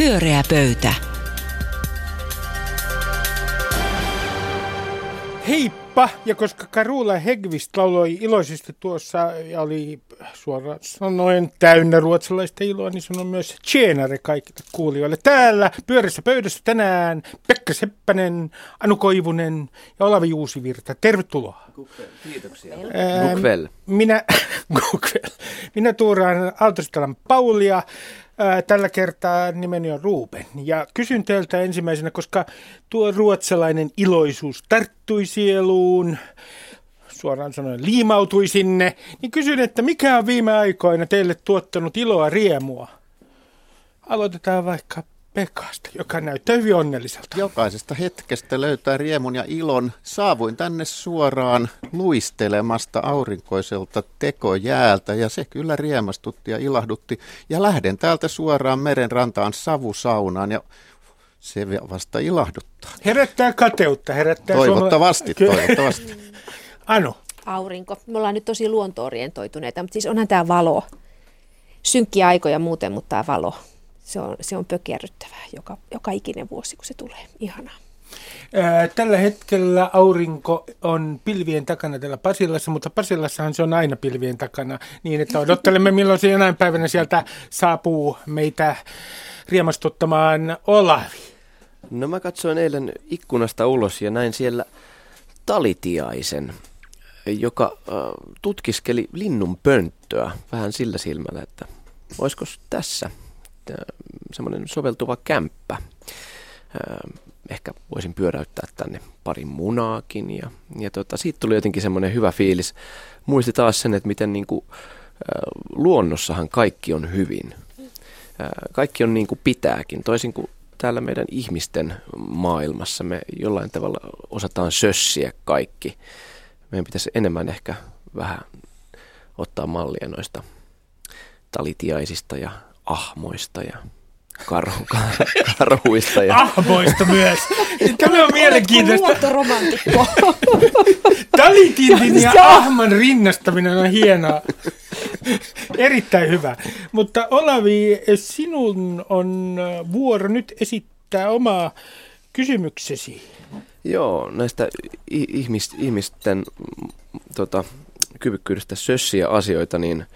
Pyöreä pöytä. Heippa! Ja koska Karula Hegvist lauloi iloisesti tuossa ja oli suoraan sanoen täynnä ruotsalaista iloa, niin sanon myös tjenare kaikille kuulijoille. Täällä pyörässä pöydässä tänään Pekka Seppänen, Anu Koivunen ja Olavi Juusivirta. Tervetuloa. Kiitoksia. Ähm, Gukvel. Minä, Gukvel. Minä tuuraan Aaltostalan Paulia. Ää, Tällä kertaa nimeni on Ruben. Ja kysyn teiltä ensimmäisenä, koska tuo ruotsalainen iloisuus tarttui sieluun, suoraan sanoen liimautui sinne, niin kysyn, että mikä on viime aikoina teille tuottanut iloa riemua? Aloitetaan vaikka Pekasta, joka näyttää hyvin onnelliselta. Jokaisesta hetkestä löytää riemun ja ilon. Saavuin tänne suoraan luistelemasta aurinkoiselta tekojäältä ja se kyllä riemastutti ja ilahdutti. Ja lähden täältä suoraan meren rantaan savusaunaan ja se vasta ilahduttaa. Herättää kateutta, herättää Toivottavasti, suomala- toivottavasti. Anu, aurinko. Me ollaan nyt tosi luontoorientoituneita, mutta siis onhan tämä valo. Synkkiä aikoja muuten, mutta tämä valo, se on, se on pökerryttävää joka, joka ikinen vuosi, kun se tulee. Ihanaa. Tällä hetkellä aurinko on pilvien takana täällä Pasilassa, mutta Pasilassahan se on aina pilvien takana, niin että odottelemme milloin se jonain päivänä sieltä saapuu meitä riemastuttamaan Olavi. No mä katsoin eilen ikkunasta ulos ja näin siellä talitiaisen, joka äh, tutkiskeli linnun pönttöä vähän sillä silmällä, että olisiko tässä semmoinen soveltuva kämppä. Äh, ehkä voisin pyöräyttää tänne pari munaakin ja, ja tota, siitä tuli jotenkin semmoinen hyvä fiilis. Muisti taas sen, että miten niin kuin, äh, luonnossahan kaikki on hyvin. Äh, kaikki on niin kuin pitääkin, toisin kuin täällä meidän ihmisten maailmassa me jollain tavalla osataan sössiä kaikki. Meidän pitäisi enemmän ehkä vähän ottaa mallia noista talitiaisista ja ahmoista ja karhu, karhuista. Ja, Ahmoista myös. Tämä on mielenkiintoista. Luontoromantikko. Talitintin ja Ahman rinnastaminen on hienoa. Erittäin hyvä. Mutta Olavi, sinun on vuoro nyt esittää omaa kysymyksesi. joo, näistä ihmis, ihmisten tota, kyvykkyydestä sössiä asioita, niin,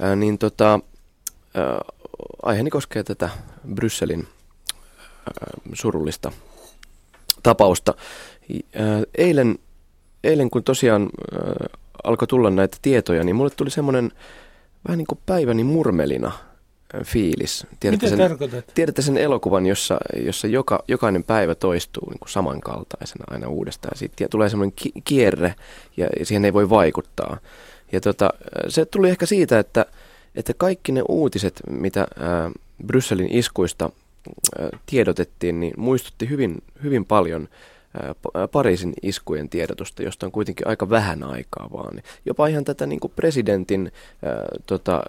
ää, niin tota, ää, aiheeni koskee tätä Brysselin ää, surullista tapausta. Ää, Eilen, eilen kun tosiaan ää, alkoi tulla näitä tietoja, niin mulle tuli semmoinen vähän niin kuin päiväni murmelina fiilis. Tiedätte Mitä sen, tarkoitat? tiedätte sen elokuvan, jossa, jossa joka, jokainen päivä toistuu niin kuin samankaltaisena aina uudestaan. Ja siitä tulee semmoinen ki- kierre ja siihen ei voi vaikuttaa. Ja tota, se tuli ehkä siitä, että, että kaikki ne uutiset, mitä ää, Brysselin iskuista ää, tiedotettiin, niin muistutti hyvin, hyvin paljon ää, Pa- ää, Pariisin iskujen tiedotusta, josta on kuitenkin aika vähän aikaa vaan. Jopa ihan tätä niin kuin presidentin ää, tota,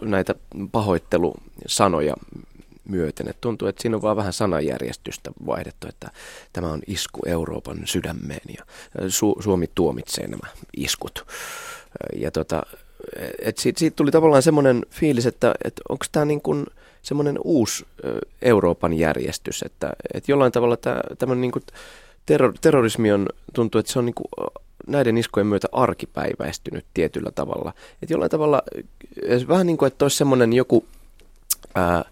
näitä pahoittelusanoja myöten. Et tuntuu, että siinä on vaan vähän sanajärjestystä vaihdettu, että tämä on isku Euroopan sydämeen ja Su- Suomi tuomitsee nämä iskut. Ja tota, et siitä, siitä tuli tavallaan semmoinen fiilis, että, että onko tämä niin kuin semmoinen uusi Euroopan järjestys, että, että jollain tavalla tämä, niin terror, terrorismi on, tuntuu, että se on niin kuin näiden iskojen myötä arkipäiväistynyt tietyllä tavalla. Että jollain tavalla vähän niin kuin, että olisi semmoinen joku ää,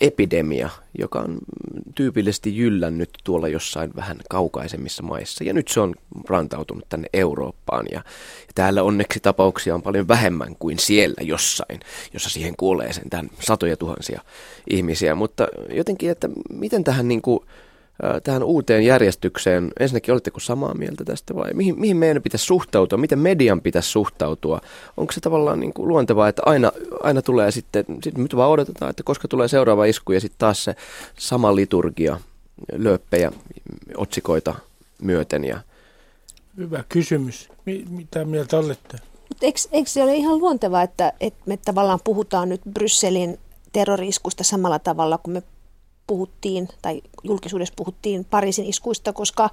epidemia, joka on tyypillisesti jyllännyt tuolla jossain vähän kaukaisemmissa maissa. Ja nyt se on rantautunut tänne Eurooppaan. Ja, ja täällä onneksi tapauksia on paljon vähemmän kuin siellä jossain, jossa siihen kuolee sen tämän satoja tuhansia ihmisiä. Mutta jotenkin, että miten tähän niin kuin, tähän uuteen järjestykseen, ensinnäkin oletteko samaa mieltä tästä vai mihin, mihin meidän pitäisi suhtautua, miten median pitäisi suhtautua? Onko se tavallaan niin kuin luontevaa, että aina, aina tulee sitten, sitten nyt vaan odotetaan, että koska tulee seuraava isku ja sitten taas se sama liturgia, lööppejä, otsikoita myöten ja Hyvä kysymys. Mi- mitä mieltä olette? Mutta eikö, eikö se ole ihan luontevaa, että, että me tavallaan puhutaan nyt Brysselin terroriskusta samalla tavalla kuin me puhuttiin, tai julkisuudessa puhuttiin Pariisin iskuista, koska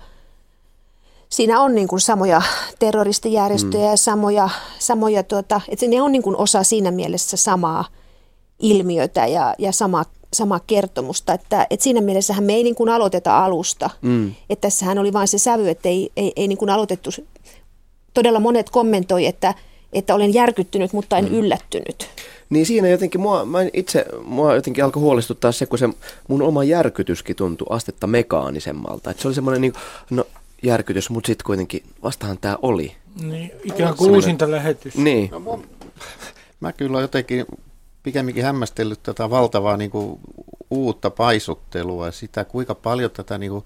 siinä on niin kuin samoja terroristijärjestöjä ja samoja, samoja tuota, että ne on niin kuin osa siinä mielessä samaa ilmiötä ja, ja sama, samaa kertomusta. Että, että siinä mielessähän me ei niin kuin aloiteta alusta. Mm. Että tässähän oli vain se sävy, että ei, ei, ei niin kuin aloitettu. Todella monet kommentoi, että, että olen järkyttynyt, mutta en mm. yllättynyt. Niin siinä jotenkin mua, mä itse, mua jotenkin alkoi huolestuttaa se, kun se mun oma järkytyskin tuntui astetta mekaanisemmalta. Että se oli semmoinen niin, no järkytys, mutta sitten kuitenkin vastahan tämä oli. Niin, ikään kuin uusinta lähetys. Niin. No, mä kyllä jotenkin pikemminkin hämmästellyt tätä valtavaa niin kuin, uutta paisuttelua ja sitä, kuinka paljon tätä niin kuin,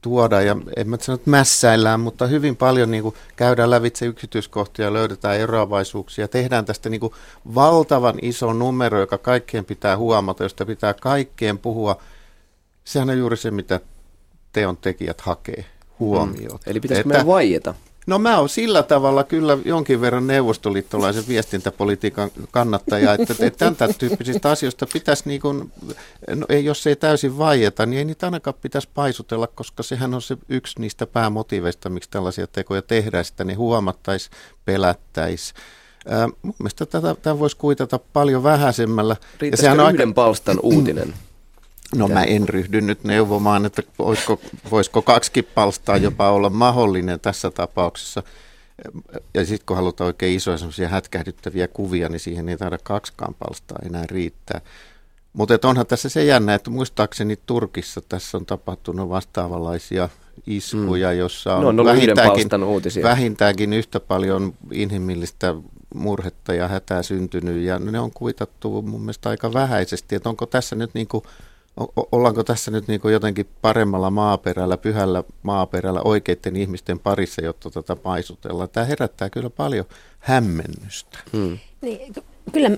tuoda ja en mä sano, että mässäillään, mutta hyvin paljon niin kuin, käydään lävitse yksityiskohtia, löydetään eroavaisuuksia, tehdään tästä niin kuin, valtavan iso numero, joka kaikkien pitää huomata, josta pitää kaikkien puhua. Sehän on juuri se, mitä teon tekijät hakee huomioon. Mm. Eli pitäisikö meidän vaieta? No mä oon sillä tavalla kyllä jonkin verran neuvostoliittolaisen viestintäpolitiikan kannattaja, että, että tämän tyyppisistä asioista pitäisi, niin kuin, no, jos ei täysin vaieta, niin ei niitä ainakaan pitäisi paisutella, koska sehän on se yksi niistä päämotiiveista, miksi tällaisia tekoja tehdään, että ne huomattaisi, pelättäisi. Äh, mun mielestä tätä, tätä voisi kuitata paljon vähäisemmällä. ja sehän on yhden aika... palstan uutinen? No mä en ryhdy nyt neuvomaan, että voisiko, voisiko kaksi palstaa jopa olla mahdollinen tässä tapauksessa. Ja sitten kun halutaan oikein isoja semmoisia hätkähdyttäviä kuvia, niin siihen ei taida kaksikaan palstaa enää riittää. Mutta onhan tässä se jännä, että muistaakseni Turkissa tässä on tapahtunut vastaavanlaisia iskuja, mm. jossa on, no, on vähintäänkin, vähintäänkin yhtä paljon inhimillistä murhetta ja hätää syntynyt, ja ne on kuitattu mun mielestä aika vähäisesti. Että onko tässä nyt niin kuin ollaanko tässä nyt niin kuin jotenkin paremmalla maaperällä, pyhällä maaperällä oikeiden ihmisten parissa, jotta tätä paisutellaan? Tämä herättää kyllä paljon hämmennystä. Hmm. Niin, kyllä,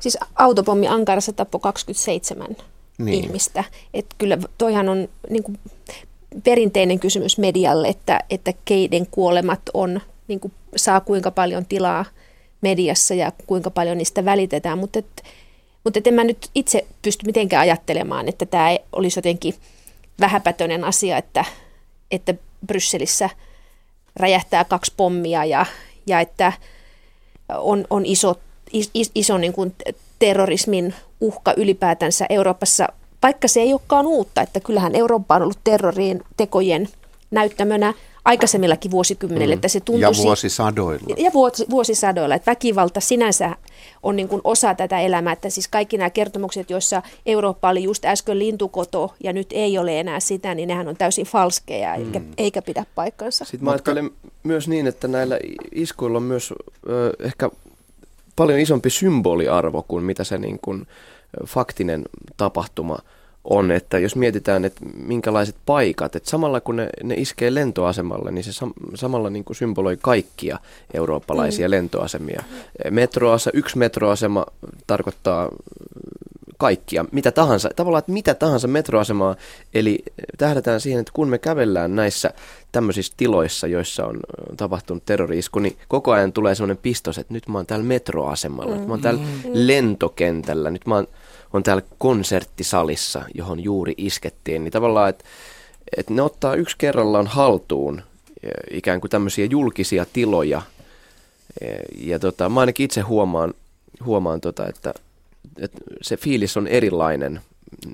siis autopommi Ankarassa tappoi 27 niin. ihmistä. Että kyllä toihan on niin kuin perinteinen kysymys medialle, että, että keiden kuolemat on, niin kuin, saa kuinka paljon tilaa mediassa ja kuinka paljon niistä välitetään, mutta että mutta en mä nyt itse pysty mitenkään ajattelemaan, että tämä olisi jotenkin vähäpätöinen asia, että, että Brysselissä räjähtää kaksi pommia ja, ja että on, on iso, is, iso niin kuin terrorismin uhka ylipäätänsä Euroopassa, vaikka se ei olekaan uutta, että kyllähän Eurooppa on ollut terrorin tekojen näyttämönä aikaisemmillakin vuosikymmenillä. Mm. Että se ja vuosisadoilla. Ja vuosisadoilla. Että väkivalta sinänsä on niin kuin osa tätä elämää. Että siis kaikki nämä kertomukset, joissa Eurooppa oli just äsken lintukoto ja nyt ei ole enää sitä, niin nehän on täysin falskeja mm. eikä, eikä pidä paikkansa. Sitten mä ajattelen myös niin, että näillä iskuilla on myös ö, ehkä paljon isompi symboliarvo kuin mitä se niin kuin, faktinen tapahtuma – on, että jos mietitään, että minkälaiset paikat, että samalla kun ne, ne iskee lentoasemalle, niin se sam, samalla niin kuin symboloi kaikkia eurooppalaisia mm. lentoasemia. Metroasa, yksi metroasema tarkoittaa kaikkia, mitä tahansa, tavallaan, että mitä tahansa metroasemaa, eli tähdätään siihen, että kun me kävellään näissä tämmöisissä tiloissa, joissa on tapahtunut terroriisku, niin koko ajan tulee semmoinen pistos, että nyt mä oon täällä metroasemalla, nyt mä oon täällä mm. lentokentällä, nyt mä oon on täällä konserttisalissa, johon juuri iskettiin, niin tavallaan, että, että ne ottaa yksi kerrallaan haltuun ikään kuin tämmöisiä julkisia tiloja. Ja tota, mä ainakin itse huomaan, huomaan tota, että, että se fiilis on erilainen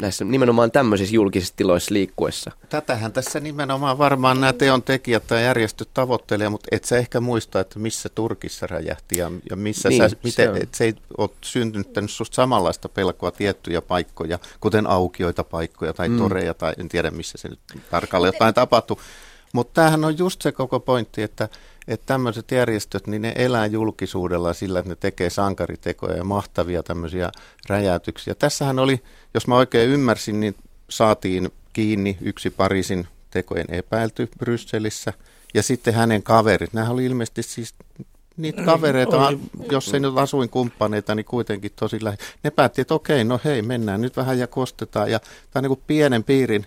näissä nimenomaan tämmöisissä julkisissa tiloissa liikkuessa. Tätähän tässä nimenomaan varmaan nämä teon tekijät tai järjestöt tavoittelee, mutta et sä ehkä muista, että missä Turkissa räjähti ja, ja missä niin, sä, miten, se, et se ei ole syntynyt susta samanlaista pelkoa tiettyjä paikkoja, kuten aukioita paikkoja tai mm. toreja tai en tiedä missä se nyt tarkalleen jotain tapahtui. Mutta tämähän on just se koko pointti, että että tämmöiset järjestöt, niin ne elää julkisuudella sillä, että ne tekee sankaritekoja ja mahtavia tämmöisiä räjäytyksiä. Tässähän oli, jos mä oikein ymmärsin, niin saatiin kiinni yksi Pariisin tekojen epäilty Brysselissä ja sitten hänen kaverit. Nämä oli ilmeisesti siis niitä kavereita, oli. jos ei nyt asuinkumppaneita, niin kuitenkin tosi lähi. Ne päätti, että okei, no hei, mennään nyt vähän ja kostetaan. Ja tämä on niin kuin pienen piirin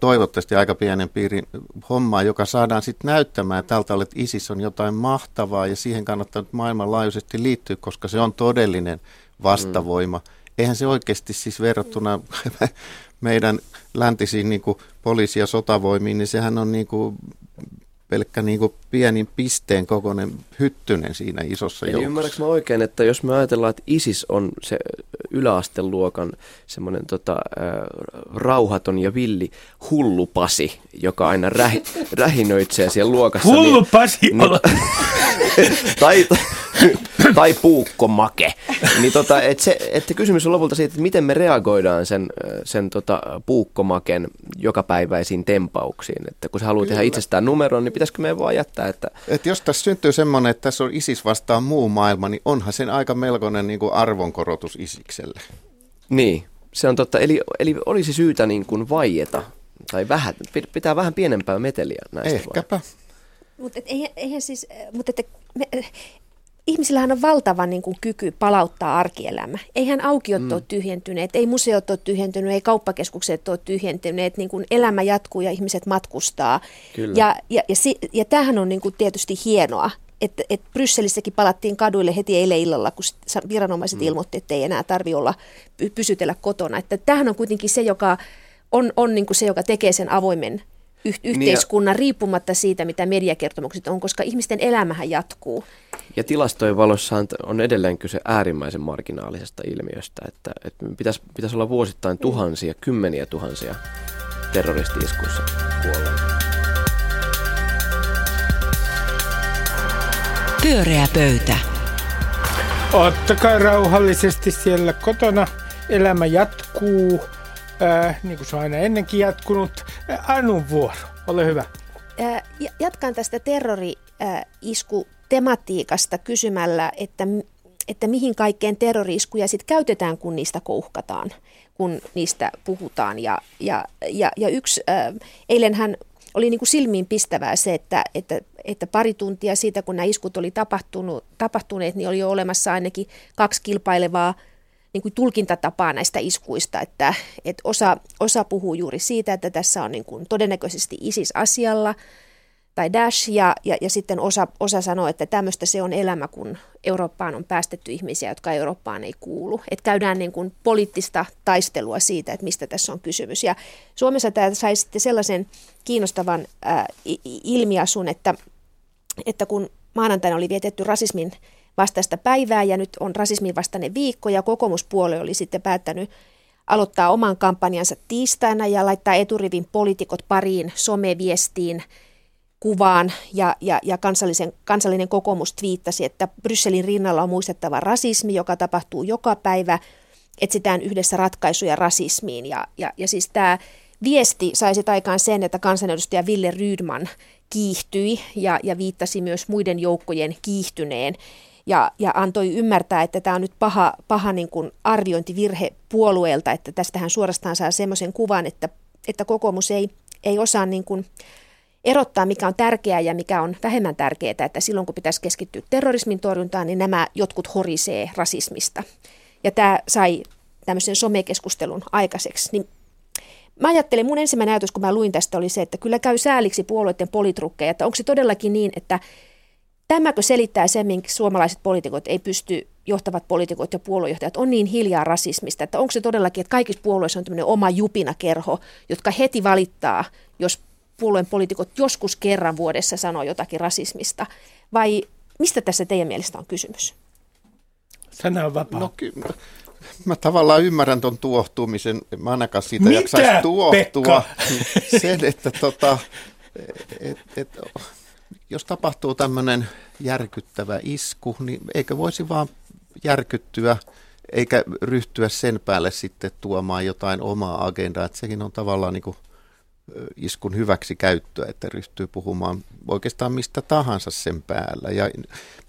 toivottavasti aika pienen piirin hommaa, joka saadaan sitten näyttämään tältä, että ISIS on jotain mahtavaa ja siihen kannattaa nyt maailmanlaajuisesti liittyä, koska se on todellinen vastavoima. Mm. Eihän se oikeasti siis verrattuna meidän läntisiin niin kuin poliisi- ja sotavoimiin, niin sehän on niin kuin pelkkä niin kuin pienin pisteen kokoinen hyttynen siinä isossa Eli joukossa. ymmärrätkö mä oikein, että jos me ajatellaan, että ISIS on se yläasteluokan semmoinen tota, äh, rauhaton ja villi hullupasi, joka aina rähi, rähinöitsee siellä luokassa. Niin, Pasi niin, olla. tai, tai puukkomake. Niin tota, et se, että kysymys on lopulta siitä, että miten me reagoidaan sen, sen tota, puukkomaken jokapäiväisiin tempauksiin. Että kun se haluaa tehdä itsestään numeron, niin pitäisikö meidän vaan jättää, että... Et jos tässä syntyy semmoinen, että tässä on ISIS vastaan muu maailma, niin onhan sen aika melkoinen niin kuin arvonkorotus ISIkselle. Niin, se on totta. Eli, eli olisi syytä niin kuin vaieta, tai vähän, pitää vähän pienempää meteliä näistä. Ehkäpä. Mutta eihän, eihän siis, mutta että me, ihmisillähän on valtava niin kuin, kyky palauttaa arkielämä. Eihän aukiot mm. ole tyhjentyneet, ei museot ole tyhjentyneet, ei kauppakeskukset ole tyhjentyneet. Niin kuin elämä jatkuu ja ihmiset matkustaa. Kyllä. Ja, ja, ja, si, ja tämähän on niin kuin, tietysti hienoa, että, että Brysselissäkin palattiin kaduille heti eilen illalla, kun viranomaiset mm. ilmoitti, että ei enää tarvi olla pysytellä kotona. Että tämähän on kuitenkin se, joka on, on niin kuin se, joka tekee sen avoimen yh- yhteiskunnan niin riippumatta siitä, mitä mediakertomukset on, koska ihmisten elämähän jatkuu. Ja tilastojen valossa on edelleen kyse äärimmäisen marginaalisesta ilmiöstä, että, että pitäisi, pitäisi olla vuosittain tuhansia, kymmeniä tuhansia terroristi-iskuissa kuolleita. Pyöreä pöytä. Ottakaa rauhallisesti siellä kotona. Elämä jatkuu, äh, niin kuin se on aina ennenkin jatkunut. Anun vuoro, ole hyvä. Jatkan tästä terrori-isku tematiikasta kysymällä, että, että mihin kaikkeen terroriskuja sitten käytetään, kun niistä kouhkataan, kun niistä puhutaan. Ja, ja, ja, ja yksi, äh, eilenhän oli niin kuin silmiin pistävää se, että, että, että pari tuntia siitä, kun nämä iskut oli tapahtunut, tapahtuneet, niin oli jo olemassa ainakin kaksi kilpailevaa niin kuin tulkintatapaa näistä iskuista, että, että osa, osa puhuu juuri siitä, että tässä on niin kuin todennäköisesti ISIS asialla – tai Dash, ja, ja, ja sitten osa, osa sanoo, että tämmöistä se on elämä, kun Eurooppaan on päästetty ihmisiä, jotka Eurooppaan ei kuulu. Että käydään niin kuin poliittista taistelua siitä, että mistä tässä on kysymys. Ja Suomessa tämä sai sitten sellaisen kiinnostavan ää, ilmiasun, että, että kun maanantaina oli vietetty rasismin vastaista päivää ja nyt on rasismin vastainen viikko ja kokoomuspuolue oli sitten päättänyt aloittaa oman kampanjansa tiistaina ja laittaa eturivin poliitikot pariin someviestiin – kuvaan ja, ja, ja kansallisen, kansallinen kokoomus twiittasi, että Brysselin rinnalla on muistettava rasismi, joka tapahtuu joka päivä. Etsitään yhdessä ratkaisuja rasismiin. Ja, ja, ja siis tämä viesti saisi aikaan sen, että kansanedustaja Ville Rydman kiihtyi ja, ja viittasi myös muiden joukkojen kiihtyneen ja, ja antoi ymmärtää, että tämä on nyt paha, paha niin kuin arviointivirhe puolueelta, että tästähän suorastaan saa semmoisen kuvan, että, että kokoomus ei, ei osaa niin kuin erottaa, mikä on tärkeää ja mikä on vähemmän tärkeää, että silloin kun pitäisi keskittyä terrorismin torjuntaan, niin nämä jotkut horisee rasismista. Ja tämä sai tämmöisen somekeskustelun aikaiseksi. Niin mä ajattelin, mun ensimmäinen ajatus, kun mä luin tästä, oli se, että kyllä käy sääliksi puolueiden politrukkeja, että onko se todellakin niin, että tämäkö selittää sen, minkä suomalaiset poliitikot ei pysty, johtavat poliitikot ja puoluejohtajat on niin hiljaa rasismista, että onko se todellakin, että kaikissa puolueissa on tämmöinen oma jupinakerho, jotka heti valittaa, jos puolueen poliitikot joskus kerran vuodessa sanoo jotakin rasismista, vai mistä tässä teidän mielestä on kysymys? Sana on vapaa. No kyllä. Mä tavallaan ymmärrän tuon tuohtumisen. Mä ainakaan siitä Mitä, jaksaisi tuohtua. Pekka? Sen, että tota, et, et, jos tapahtuu tämmöinen järkyttävä isku, niin eikö voisi vaan järkyttyä eikä ryhtyä sen päälle sitten tuomaan jotain omaa agendaa. Että sekin on tavallaan niin kuin iskun hyväksi käyttöä, että ryhtyy puhumaan oikeastaan mistä tahansa sen päällä. Ja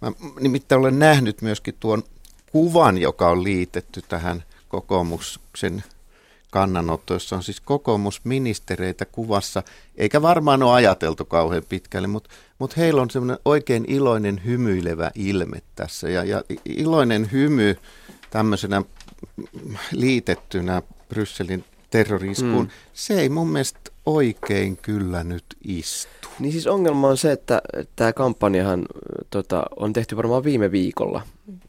mä nimittäin olen nähnyt myöskin tuon kuvan, joka on liitetty tähän kokoomuksen kannanotto, jossa on siis kokoomusministereitä kuvassa, eikä varmaan ole ajateltu kauhean pitkälle, mutta, mutta heillä on semmoinen oikein iloinen hymyilevä ilme tässä. Ja, ja iloinen hymy tämmöisenä liitettynä Brysselin terroriskuun, mm. se ei mun mielestä oikein kyllä nyt istu. Niin siis ongelma on se, että tämä kampanjahan tota, on tehty varmaan viime viikolla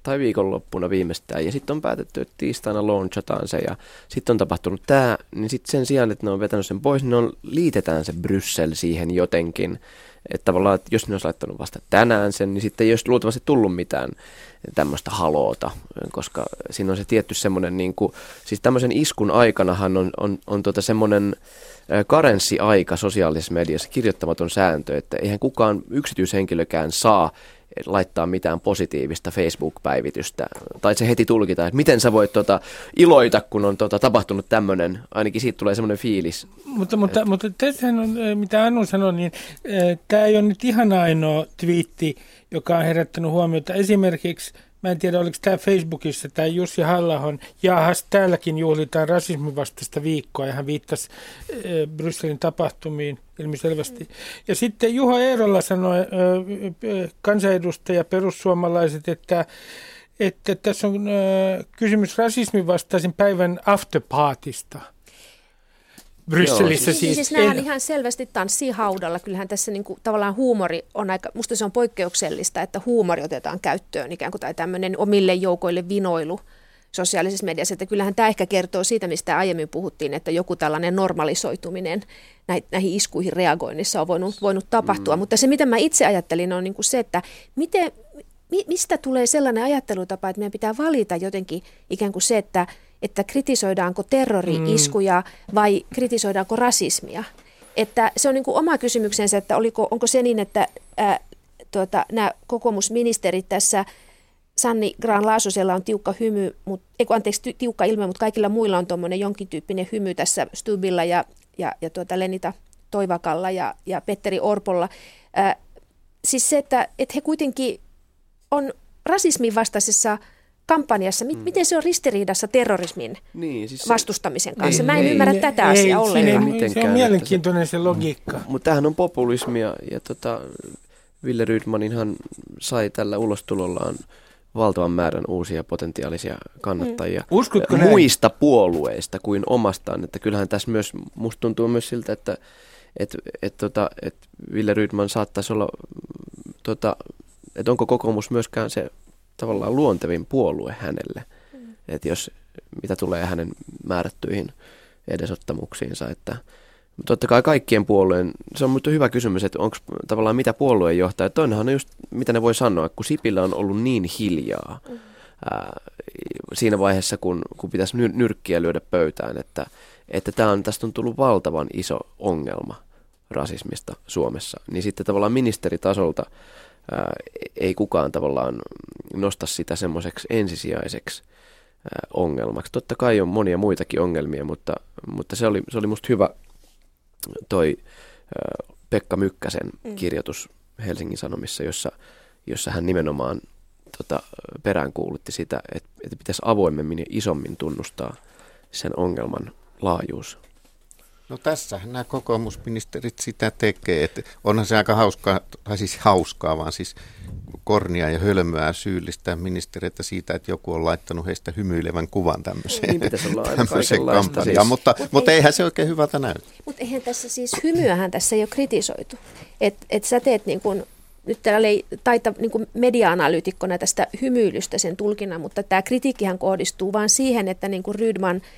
tai viikonloppuna viimeistään ja sitten on päätetty, että tiistaina launchataan se ja sitten on tapahtunut tämä, niin sitten sen sijaan, että ne on vetänyt sen pois, niin on, liitetään se Bryssel siihen jotenkin. Että tavallaan, että jos ne olisi laittanut vasta tänään sen, niin sitten ei olisi luultavasti tullut mitään tämmöistä haloota, koska siinä on se tietty semmoinen, niin kuin, siis tämmöisen iskun aikanahan on, on, on tota semmoinen karenssiaika sosiaalisessa mediassa, kirjoittamaton sääntö, että eihän kukaan yksityishenkilökään saa laittaa mitään positiivista Facebook-päivitystä. Tai se heti tulkita, että miten sä voit tota, iloita, kun on tota, tapahtunut tämmöinen, ainakin siitä tulee semmoinen fiilis. Mutta, mutta, mutta tässä on, mitä Anu sanoi, niin tämä ei ole nyt ihan ainoa twiitti, joka on herättänyt huomiota. Esimerkiksi Mä en tiedä, oliko tämä Facebookissa tämä Jussi Hallahon, jahas täälläkin juhlitaan rasismin vastaista viikkoa, ja hän viittasi äh, Brysselin tapahtumiin ilmiselvästi. Ja sitten Juha Eerola sanoi, kansanedustaja perussuomalaiset, että että tässä on kysymys rasismin vastaisen päivän afterpartista. Brysselissä Joo, siis. Siis, siis nämähän ihan selvästi tanssii haudalla. Kyllähän tässä niin kuin, tavallaan huumori on aika, musta se on poikkeuksellista, että huumori otetaan käyttöön ikään kuin tai tämmöinen omille joukoille vinoilu sosiaalisessa mediassa. Että kyllähän tämä ehkä kertoo siitä, mistä aiemmin puhuttiin, että joku tällainen normalisoituminen näihin iskuihin reagoinnissa on voinut, voinut tapahtua. Mm. Mutta se, mitä mä itse ajattelin, on niin kuin se, että miten, mistä tulee sellainen ajattelutapa, että meidän pitää valita jotenkin ikään kuin se, että että kritisoidaanko terrori-iskuja mm. vai kritisoidaanko rasismia. Että se on niin kuin oma kysymyksensä, että oliko, onko se niin, että ää, tuota, nämä kokoomusministerit tässä, Sanni Graan Laasosella on tiukka hymy, mut, ei, anteeksi, tiukka ilme, mutta kaikilla muilla on tuommoinen jonkin tyyppinen hymy tässä Stubilla ja, ja, ja tuota Lenita Toivakalla ja, ja Petteri Orpolla. Ää, siis se, että, että he kuitenkin on rasismin vastaisessa kampanjassa, mm. miten se on ristiriidassa terrorismin niin, siis se, vastustamisen kanssa? Ei, Mä en ei, ymmärrä ei, tätä ei, asiaa ei, ollenkaan. Ei, se on mielenkiintoinen se logiikka. Mutta tämähän on populismia ja tota, Ville Rydmaninhan sai tällä ulostulollaan valtavan määrän uusia potentiaalisia kannattajia mm. Uskotko muista näin? puolueista kuin omastaan. Että kyllähän tässä myös, musta tuntuu myös siltä, että et, et, tota, et Ville Rydman saattaisi olla, tota, että onko kokoomus myöskään se tavallaan luontevin puolue hänelle. Mm. Että jos, mitä tulee hänen määrättyihin edesottamuksiinsa, että totta kai kaikkien puolueen, se on mutta hyvä kysymys, että onko tavallaan mitä puolueen johtaja. Toinenhan on just, mitä ne voi sanoa, kun Sipillä on ollut niin hiljaa mm. ää, siinä vaiheessa, kun, kun pitäisi nyr- nyrkkiä lyödä pöytään, että, että tää on, tästä on tullut valtavan iso ongelma rasismista Suomessa, niin sitten tavallaan ministeritasolta ää, ei kukaan tavallaan nosta sitä semmoiseksi ensisijaiseksi ää, ongelmaksi. Totta kai on monia muitakin ongelmia, mutta, mutta se, oli, se oli musta hyvä toi Pekka Mykkäsen mm. kirjoitus Helsingin Sanomissa, jossa, jossa hän nimenomaan tota, peräänkuulutti sitä, että, että pitäisi avoimemmin ja isommin tunnustaa sen ongelman laajuus. No tässä nämä kokoomusministerit sitä tekee. Että onhan se aika hauskaa, tai siis hauskaa, vaan siis kornia ja hölmöä syyllistää ministereitä siitä, että joku on laittanut heistä hymyilevän kuvan tämmöiseen, niin, tämmöiseen kampanjaan. Siis. Mutta, Mut mutta ei, eihän se oikein hyvältä näy. Mutta eihän tässä siis hymyähän tässä ei ole kritisoitu. Että et sä teet niin kuin nyt täällä ei taita niin media-analyytikkona tästä hymyilystä sen tulkinnan, mutta tämä kritiikkihän kohdistuu vain siihen, että niin kuin Rydman –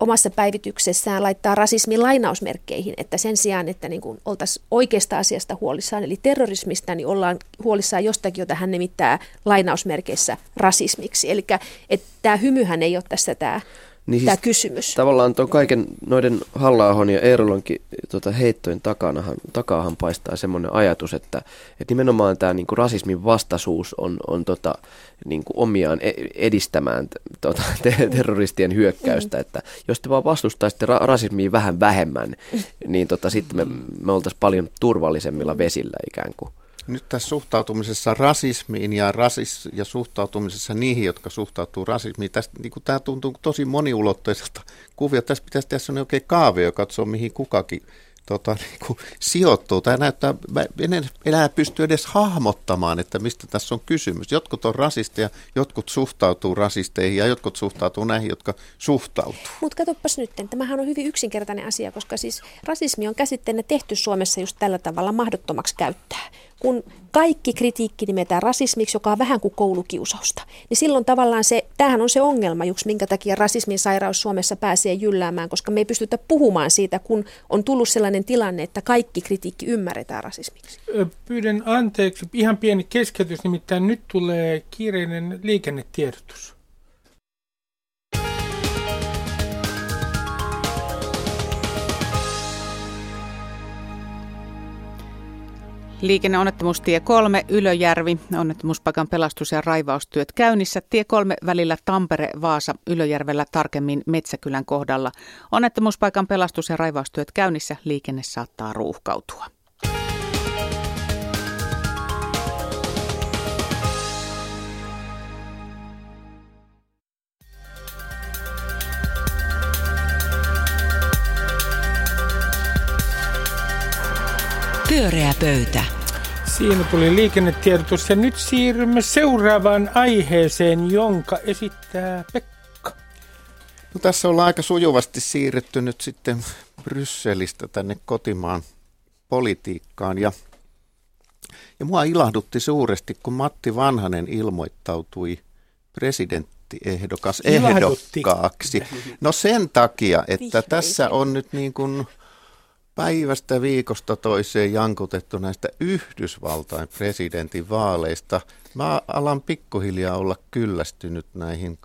omassa päivityksessään laittaa rasismin lainausmerkkeihin, että sen sijaan, että niin kuin oltaisiin oikeasta asiasta huolissaan, eli terrorismista, niin ollaan huolissaan jostakin, jota hän nimittää lainausmerkeissä rasismiksi. Eli että tämä hymyhän ei ole tässä tämä niin siis kysymys. Tavallaan tuon kaiken noiden halla ja Eerolonkin tota, heittojen takanahan, takaahan paistaa semmoinen ajatus, että, että nimenomaan tämä niinku, rasismin vastaisuus on, on tota, niinku, omiaan e-, edistämään tota, te- terroristien hyökkäystä. Että jos te vaan vastustaisitte ra- rasismia vähän vähemmän, niin tota, sitten me, me oltaisiin paljon turvallisemmilla vesillä ikään kuin. Nyt tässä suhtautumisessa rasismiin ja, rasis, ja suhtautumisessa niihin, jotka suhtautuu rasismiin, tästä, niin tämä tuntuu tosi moniulotteiselta kuvia. Tässä pitäisi tehdä sellainen oikein kaave, joka katsoo, mihin kukakin tota, niin kuin sijoittuu. Tämä näyttää, en enää pysty edes hahmottamaan, että mistä tässä on kysymys. Jotkut on rasisteja, jotkut suhtautuu rasisteihin ja jotkut suhtautuu näihin, jotka suhtautuu. Mutta katsopas nyt, tämähän on hyvin yksinkertainen asia, koska siis rasismi on käsitteenä tehty Suomessa just tällä tavalla mahdottomaksi käyttää kun kaikki kritiikki nimetään rasismiksi, joka on vähän kuin koulukiusausta, niin silloin tavallaan se, tämähän on se ongelma, just minkä takia rasismin sairaus Suomessa pääsee jylläämään, koska me ei pystytä puhumaan siitä, kun on tullut sellainen tilanne, että kaikki kritiikki ymmärretään rasismiksi. Pyydän anteeksi, ihan pieni keskeytys, nimittäin nyt tulee kiireinen liikennetiedotus. Liikenneonnettomuus tie 3 Ylöjärvi. Onnettomuuspaikan pelastus- ja raivaustyöt käynnissä. Tie 3 välillä Tampere-Vaasa Ylöjärvellä tarkemmin Metsäkylän kohdalla. Onnettomuuspaikan pelastus- ja raivaustyöt käynnissä. Liikenne saattaa ruuhkautua. Pyöreä pöytä. Siinä tuli liikennetiedotus ja nyt siirrymme seuraavaan aiheeseen, jonka esittää Pekka. No, tässä ollaan aika sujuvasti siirretty nyt sitten Brysselistä tänne kotimaan politiikkaan ja, ja mua ilahdutti suuresti, kun Matti Vanhanen ilmoittautui presidenttiehdokas ehdokkaaksi. No sen takia, että tässä on nyt niin kuin päivästä viikosta toiseen jankutettu näistä Yhdysvaltain presidentin vaaleista. Mä alan pikkuhiljaa olla kyllästynyt näihin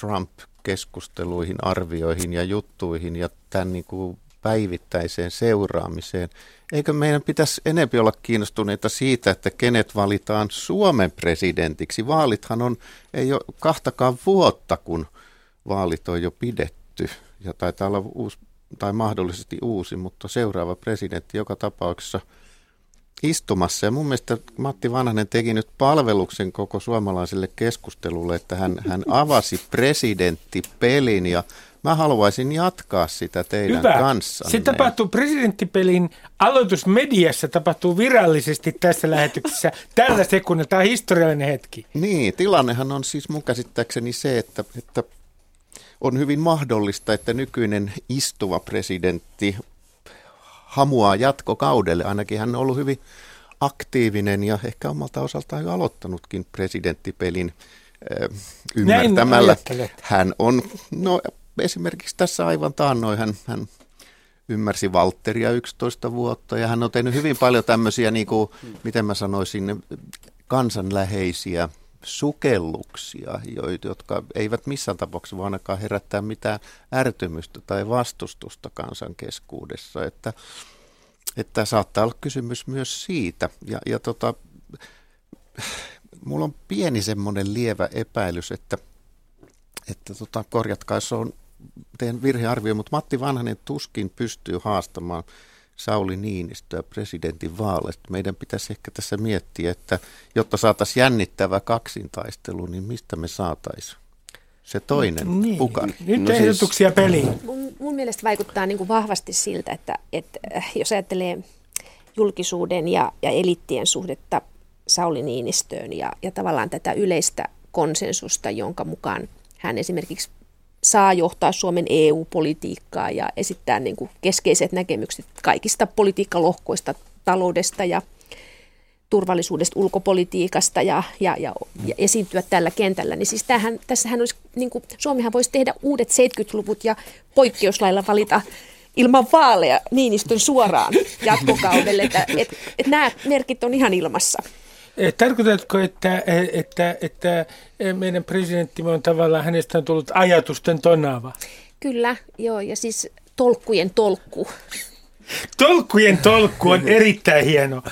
Trump-keskusteluihin, arvioihin ja juttuihin ja tämän niin kuin päivittäiseen seuraamiseen. Eikö meidän pitäisi enempi olla kiinnostuneita siitä, että kenet valitaan Suomen presidentiksi? Vaalithan on, ei ole kahtakaan vuotta, kun vaalit on jo pidetty. Ja taitaa olla uusi tai mahdollisesti uusi, mutta seuraava presidentti joka tapauksessa istumassa. Ja mun mielestä Matti Vanhanen teki nyt palveluksen koko suomalaiselle keskustelulle, että hän, hän avasi presidenttipelin ja Mä haluaisin jatkaa sitä teidän Hyvä. kanssanne. Se tapahtuu presidenttipelin aloitus mediassa, tapahtuu virallisesti tässä lähetyksessä tällä sekunnilla. Tämä on historiallinen hetki. Niin, tilannehan on siis mun käsittääkseni se, että, että on hyvin mahdollista, että nykyinen istuva presidentti hamuaa jatkokaudelle. Ainakin hän on ollut hyvin aktiivinen ja ehkä omalta osaltaan jo aloittanutkin presidenttipelin äh, ymmärtämällä. Hän on, no esimerkiksi tässä aivan taannoin hän, hän ymmärsi Valtteria 11 vuotta ja hän on tehnyt hyvin paljon tämmöisiä, niin kuin, miten mä sanoisin, kansanläheisiä sukelluksia, jotka eivät missään tapauksessa voi ainakaan herättää mitään ärtymystä tai vastustusta kansan keskuudessa. Että, että saattaa olla kysymys myös siitä. Ja, ja tota, mulla on pieni semmoinen lievä epäilys, että, että tota, korjatkaa, jos on teidän virhearvio, mutta Matti Vanhanen tuskin pystyy haastamaan Sauli Niinistöä presidentin vaaleista. Meidän pitäisi ehkä tässä miettiä, että jotta saataisiin jännittävä kaksintaistelu, niin mistä me saataisiin se toinen niin. pukari? Nyt no ehdotuksia siis, peliin. Mun, mun mielestä vaikuttaa niin kuin vahvasti siltä, että, että äh, jos ajattelee julkisuuden ja, ja elittien suhdetta Sauli Niinistöön ja, ja tavallaan tätä yleistä konsensusta, jonka mukaan hän esimerkiksi saa johtaa Suomen EU-politiikkaa ja esittää niin kuin keskeiset näkemykset kaikista politiikkalohkoista, taloudesta ja turvallisuudesta, ulkopolitiikasta ja, ja, ja, ja esiintyä tällä kentällä. Niin siis tämähän, tässähän olisi, niin kuin, Suomihan voisi tehdä uudet 70-luvut ja poikkeuslailla valita ilman vaaleja Niinistön suoraan jatkokaudelle. Että et, et nämä merkit on ihan ilmassa. Eh, tarkoitatko, että, eh, että, että eh, meidän presidenttimme on tavallaan, hänestä on tullut ajatusten tonaava? Kyllä, joo, ja siis tolkkujen tolkku. Tolkkujen tolkku on erittäin hieno.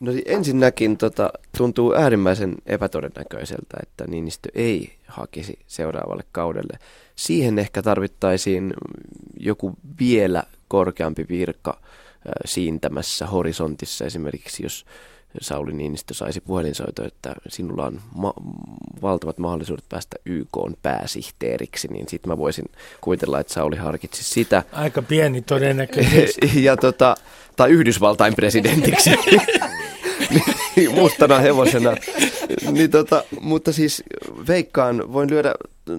No ensinnäkin tota, tuntuu äärimmäisen epätodennäköiseltä, että Niinistö ei hakisi seuraavalle kaudelle. Siihen ehkä tarvittaisiin joku vielä korkeampi virka siintämässä horisontissa esimerkiksi, jos Sauli Niinistö saisi puhelinsoito, että sinulla on ma- valtavat mahdollisuudet päästä YK pääsihteeriksi, niin sitten mä voisin kuvitella, että Sauli harkitsi sitä. Aika pieni todennäköisesti. ja tota, tai Yhdysvaltain presidentiksi. Mustana hevosena. niin tota, mutta siis veikkaan, voin lyödä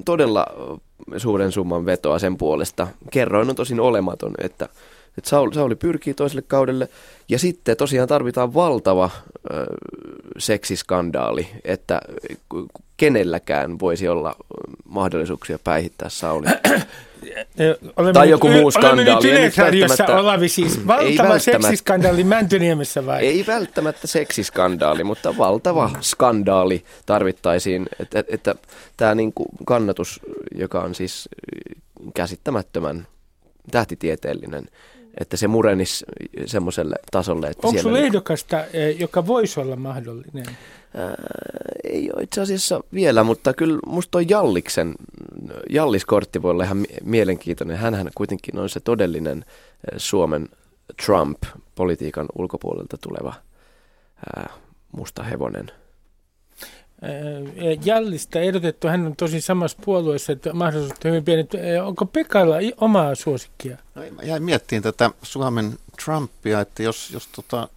todella suuren summan vetoa sen puolesta. Kerroin on tosin olematon, että että Sauli, Sauli pyrkii toiselle kaudelle ja sitten tosiaan tarvitaan valtava ö, seksiskandaali, että kenelläkään voisi olla mahdollisuuksia päihittää Sauli. Olemme Tai joku muu skandaali. Olemme nyt Ei nyt Yleisradiossa Olavi siis valtava seksiskandaali Mäntyniemessä vai? Ei välttämättä seksiskandaali, mutta valtava skandaali tarvittaisiin, että, että, että tämä niin kuin kannatus, joka on siis käsittämättömän tähtitieteellinen, että se murenisi semmoiselle tasolle, että Onko sinulla ehdokasta, eh, joka voisi olla mahdollinen? Ää, ei ole itse asiassa vielä, mutta kyllä musta toi Jalliksen, Jalliskortti voi olla ihan mi- mielenkiintoinen. Hänhän kuitenkin on se todellinen eh, Suomen Trump, politiikan ulkopuolelta tuleva ää, musta hevonen. Jallista ehdotettu, hän on tosi samassa puolueessa, että mahdollisuudet hyvin pienet. Onko Pekalla omaa suosikkia? No, jäin miettimään tätä Suomen Trumpia, että jos, jos tota,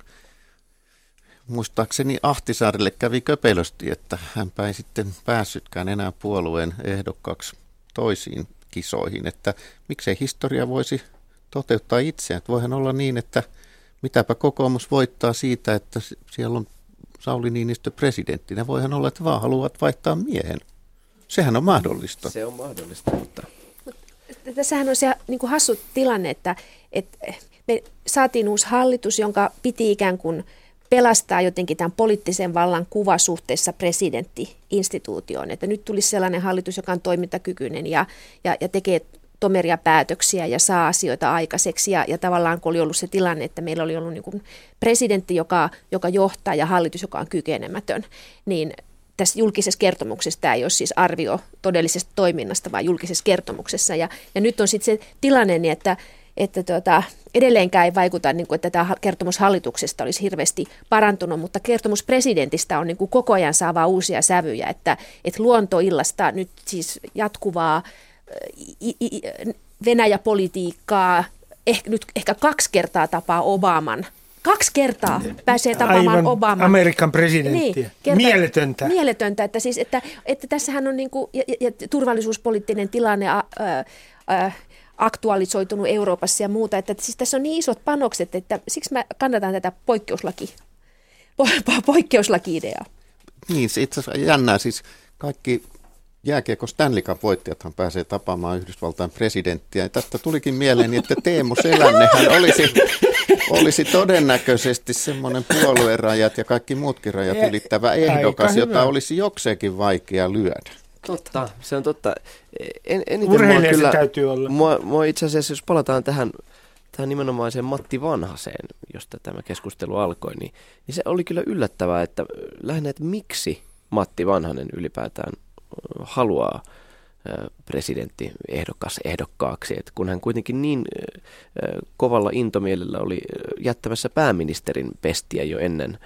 muistaakseni Ahtisaarelle kävi köpelösti, että hänpä ei sitten päässytkään enää puolueen ehdokkaaksi toisiin kisoihin, että miksei historia voisi toteuttaa itseään. Voihan olla niin, että mitäpä kokoomus voittaa siitä, että siellä on Sauli Niinistö presidenttinä. Voihan olla, että vaan haluavat vaihtaa miehen. Sehän on mahdollista. Se on mahdollista, mutta Tässähän on se niin kuin hassu tilanne, että, että me saatiin uusi hallitus, jonka piti ikään kuin pelastaa jotenkin tämän poliittisen vallan kuva suhteessa presidenttiinstituutioon. Että nyt tulisi sellainen hallitus, joka on toimintakykyinen ja, ja, ja tekee tomeria päätöksiä ja saa asioita aikaiseksi. Ja, ja tavallaan kun oli ollut se tilanne, että meillä oli ollut niin kuin presidentti, joka, joka johtaa ja hallitus, joka on kykenemätön, niin tässä julkisessa kertomuksessa tämä ei ole siis arvio todellisesta toiminnasta, vaan julkisessa kertomuksessa. Ja, ja nyt on sitten se tilanne, niin että, että tuota, edelleenkään ei vaikuta, niin kuin, että tämä kertomus hallituksesta olisi hirveästi parantunut, mutta kertomus presidentistä on niin kuin koko ajan saavaa uusia sävyjä, että, että luontoillasta nyt siis jatkuvaa Venäjä-politiikkaa, ehkä, nyt ehkä kaksi kertaa tapaa Obaman. Kaksi kertaa pääsee tapaamaan Aivan Obaman. Amerikan presidenttiä. kerta- Mieletöntä. Mieletöntä, että, siis, että, että tässähän on niin kuin, ja, ja, ja turvallisuuspoliittinen tilanne ä, ä, ä, aktualisoitunut Euroopassa ja muuta, että siis tässä on niin isot panokset, että siksi mä kannatan tätä poikkeuslaki, po, po, poikkeuslaki-ideaa. Niin, se itse asiassa jännää. Siis kaikki jääkiekko Stanley Cup voittajathan pääsee tapaamaan Yhdysvaltain presidenttiä. Ja tästä tulikin mieleen, että Teemu Selännehän olisi, olisi todennäköisesti semmoinen puoluerajat ja kaikki muutkin rajat Ja- ylittävä ehdokas, jota hyvä. olisi jokseenkin vaikea lyödä. totta, se on totta. En, eniten mua Urheilija se kyllä, täytyy olla. Mua, mua itse asiassa, jos palataan tähän, tähän nimenomaiseen Matti Vanhaseen, josta tämä keskustelu alkoi, niin, niin se oli kyllä yllättävää, että lähinnä, että miksi Matti Vanhanen ylipäätään haluaa ö, presidentti ehdokas ehdokkaaksi, että kun hän kuitenkin niin ö, kovalla intomielellä oli ö, jättämässä pääministerin pestiä jo ennen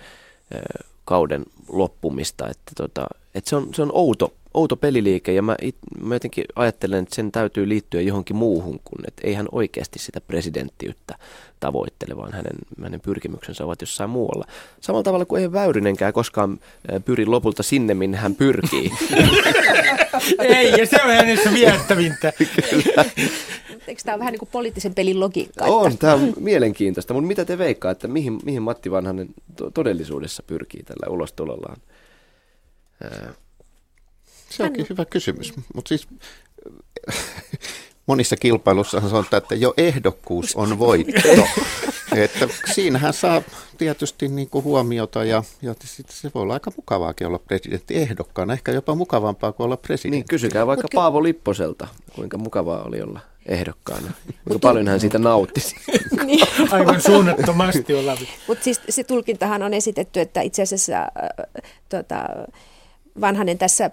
kauden loppumista, että, tota, että se, on, se on outo, outo peliliike ja mä, it, mä jotenkin ajattelen, että sen täytyy liittyä johonkin muuhun kuin, että ei hän oikeasti sitä presidenttiyttä tavoittele, vaan hänen, hänen pyrkimyksensä ovat jossain muualla. Samalla tavalla kuin ei Väyrynenkään koskaan pyri lopulta sinne, minne hän pyrkii. Ei, ja se on hänessä viettävintä. Eikö tämä ole vähän niin kuin poliittisen pelin logiikka? on, tämä on mielenkiintoista, mutta mitä te veikkaatte, mihin, mihin Matti Vanhanen to- todellisuudessa pyrkii tällä ulostulollaan? Se onkin hyvä kysymys. Mutta siis monissa kilpailussa sanotaan, että jo ehdokkuus on voitto. että siinähän saa tietysti niin kuin huomiota ja, ja sit se voi olla aika mukavaakin olla presidentti ehdokkaana. Ehkä jopa mukavampaa kuin olla presidentti. Niin, kysykää vaikka Mut Paavo Lipposelta, kuinka mukavaa oli olla ehdokkaana. Kuinka paljon hän siitä nautti. Niin. Aivan suunnattomasti Olavi. Mutta siis se tulkintahan on esitetty, että itse asiassa äh, tota, Vanhanen tässä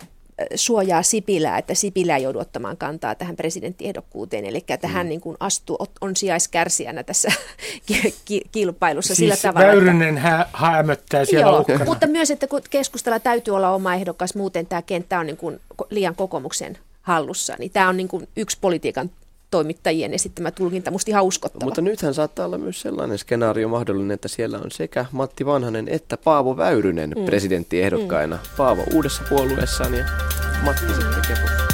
suojaa Sipilää, että Sipilä ei joudu ottamaan kantaa tähän presidenttiehdokkuuteen, eli että hän niin kuin astuu, on sijaiskärsijänä tässä ki- ki- kilpailussa sillä Siis tavalla. että- Väyrynen hä- häämöttää siellä Joo, uhkana. mutta myös, että kun keskustella täytyy olla oma ehdokas, muuten tämä kenttä on niin kuin liian kokoomuksen hallussa, niin tämä on niin kuin yksi politiikan toimittajien esittämä tulkinta, musta ihan uskottava. Mutta nythän saattaa olla myös sellainen skenaario mahdollinen, että siellä on sekä Matti Vanhanen että Paavo Väyrynen mm. presidenttiehdokkaina. Mm. Paavo uudessa puolueessaan ja Matti sitten kepussa.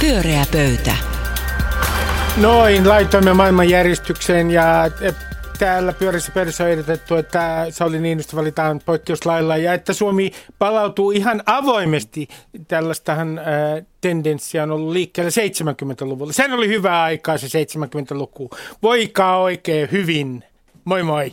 Pyöreä pöytä. Noin, laitoimme maailmanjärjestykseen ja täällä pyörissä pöydässä on ehdotettu, että Sauli Niinistö valitaan poikkeuslailla ja että Suomi palautuu ihan avoimesti. Tällaistahan ää, tendenssiä on ollut liikkeellä 70-luvulla. Sen oli hyvä aikaa se 70-luku. Voikaa oikein hyvin. Moi moi.